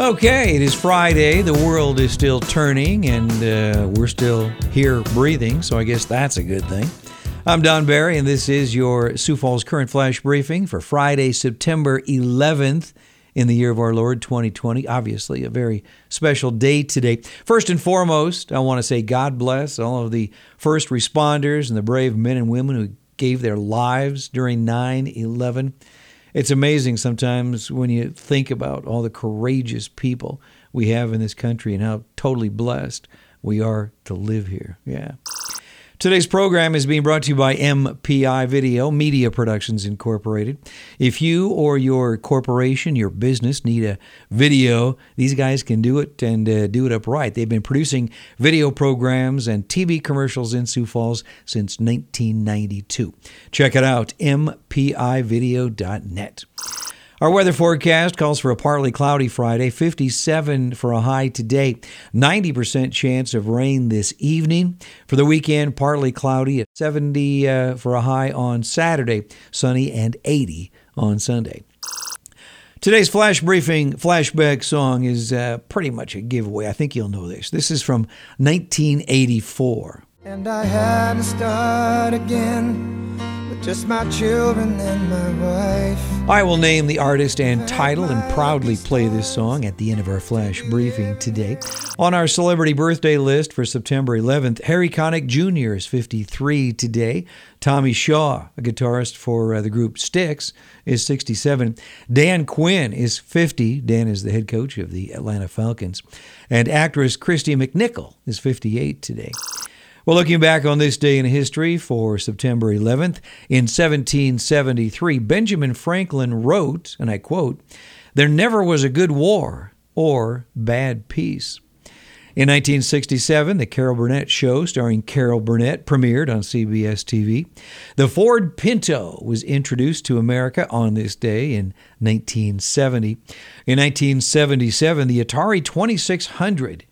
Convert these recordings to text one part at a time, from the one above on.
Okay, it is Friday. The world is still turning, and uh, we're still here breathing, so I guess that's a good thing. I'm Don Barry, and this is your Sioux Falls Current Flash Briefing for Friday, September 11th in the year of our Lord 2020. Obviously, a very special day today. First and foremost, I want to say God bless all of the first responders and the brave men and women who gave their lives during 9 11 it's amazing sometimes when you think about all the courageous people we have in this country and how totally blessed we are to live here. Yeah. Today's program is being brought to you by MPI Video, Media Productions Incorporated. If you or your corporation, your business need a video, these guys can do it and uh, do it upright. They've been producing video programs and TV commercials in Sioux Falls since 1992. Check it out, mpivideo.net. Our weather forecast calls for a partly cloudy Friday, 57 for a high today, 90% chance of rain this evening. For the weekend, partly cloudy at 70 uh, for a high on Saturday, sunny and 80 on Sunday. Today's flash briefing flashback song is uh, pretty much a giveaway. I think you'll know this. This is from 1984. And I had to start again just my children and my wife. I will name the artist and title and proudly play this song at the end of our flash briefing today. On our celebrity birthday list for September 11th, Harry Connick Jr. is 53 today. Tommy Shaw, a guitarist for uh, the group Styx, is 67. Dan Quinn is 50. Dan is the head coach of the Atlanta Falcons. And actress Kristy McNichol is 58 today. Well, looking back on this day in history for September 11th, in 1773, Benjamin Franklin wrote, and I quote, There never was a good war or bad peace. In 1967, The Carol Burnett Show, starring Carol Burnett, premiered on CBS TV. The Ford Pinto was introduced to America on this day in 1970. In 1977, the Atari 2600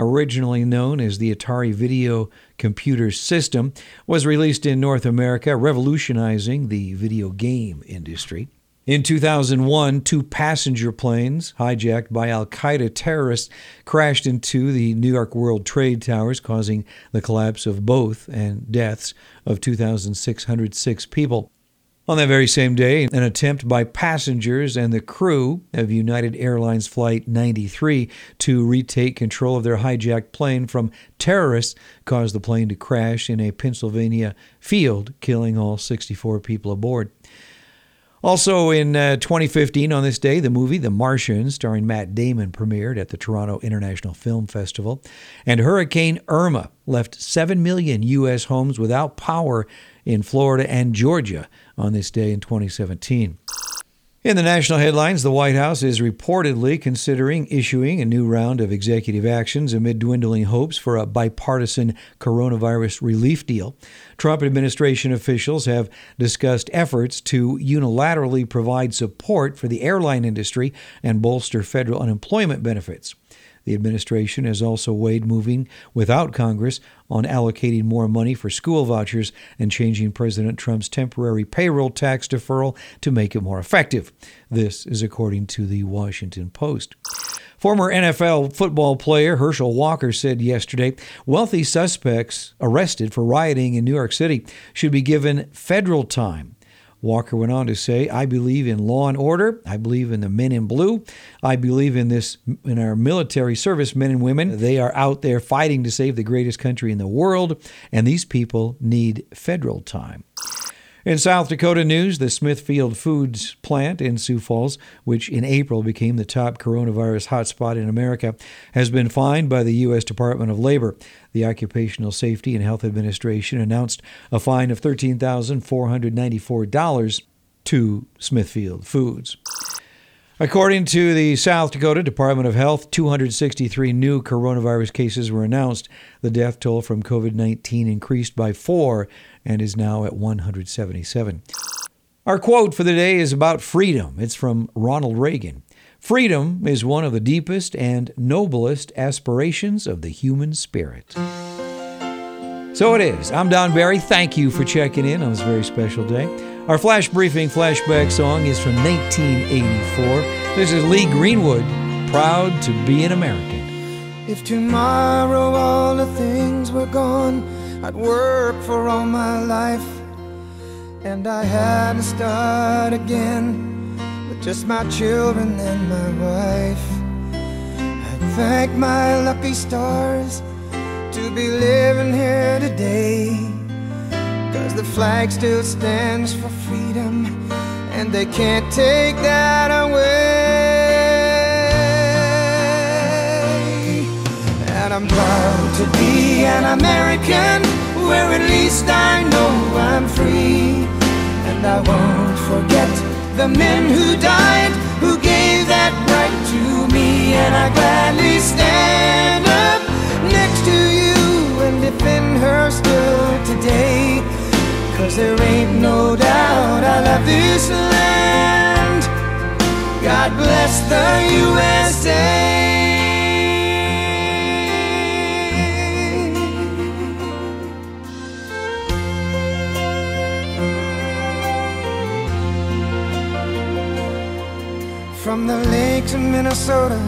originally known as the Atari Video Computer System, was released in North America, revolutionizing the video game industry. In 2001, two passenger planes, hijacked by Al Qaeda terrorists, crashed into the New York World Trade Towers, causing the collapse of both and deaths of 2,606 people. On that very same day, an attempt by passengers and the crew of United Airlines Flight 93 to retake control of their hijacked plane from terrorists caused the plane to crash in a Pennsylvania field, killing all 64 people aboard. Also in uh, 2015, on this day, the movie The Martian, starring Matt Damon, premiered at the Toronto International Film Festival. And Hurricane Irma left 7 million U.S. homes without power in Florida and Georgia on this day in 2017. In the national headlines, the White House is reportedly considering issuing a new round of executive actions amid dwindling hopes for a bipartisan coronavirus relief deal. Trump administration officials have discussed efforts to unilaterally provide support for the airline industry and bolster federal unemployment benefits. The administration has also weighed moving without Congress on allocating more money for school vouchers and changing President Trump's temporary payroll tax deferral to make it more effective. This is according to the Washington Post. Former NFL football player Herschel Walker said yesterday wealthy suspects arrested for rioting in New York City should be given federal time Walker went on to say, I believe in law and order. I believe in the men in blue. I believe in this in our military service men and women. They are out there fighting to save the greatest country in the world, and these people need federal time. In South Dakota news, the Smithfield Foods plant in Sioux Falls, which in April became the top coronavirus hotspot in America, has been fined by the U.S. Department of Labor. The Occupational Safety and Health Administration announced a fine of $13,494 to Smithfield Foods. According to the South Dakota Department of Health, 263 new coronavirus cases were announced. The death toll from COVID 19 increased by four and is now at 177. Our quote for the day is about freedom. It's from Ronald Reagan. Freedom is one of the deepest and noblest aspirations of the human spirit. So it is. I'm Don Barry. Thank you for checking in on this very special day. Our flash briefing flashback song is from 1984. This is Lee Greenwood proud to be an American. If tomorrow all the things were gone, I'd work for all my life. And I had to start again with just my children and my wife. I thank my lucky stars to be living here today. Cause the flag still stands for freedom, and they can't take that away. And I'm proud to be an American, where at least I know I'm free. And I won't forget the men who died, who gave that right to me. And I gladly stand defend her still today. Cause there ain't no doubt I love this land. God bless the USA. From the lakes of Minnesota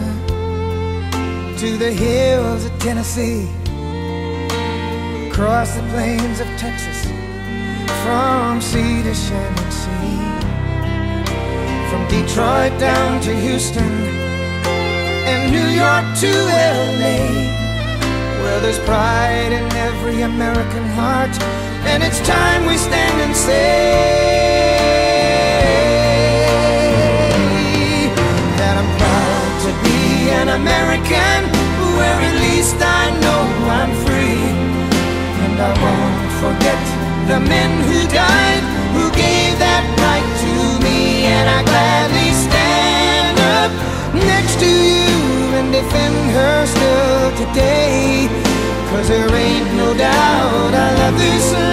to the hills of Tennessee, across the plains of Texas, from sea to shining sea, from Detroit down to Houston and New York to LA. Well, there's pride in every American heart, and it's time we stand and say this.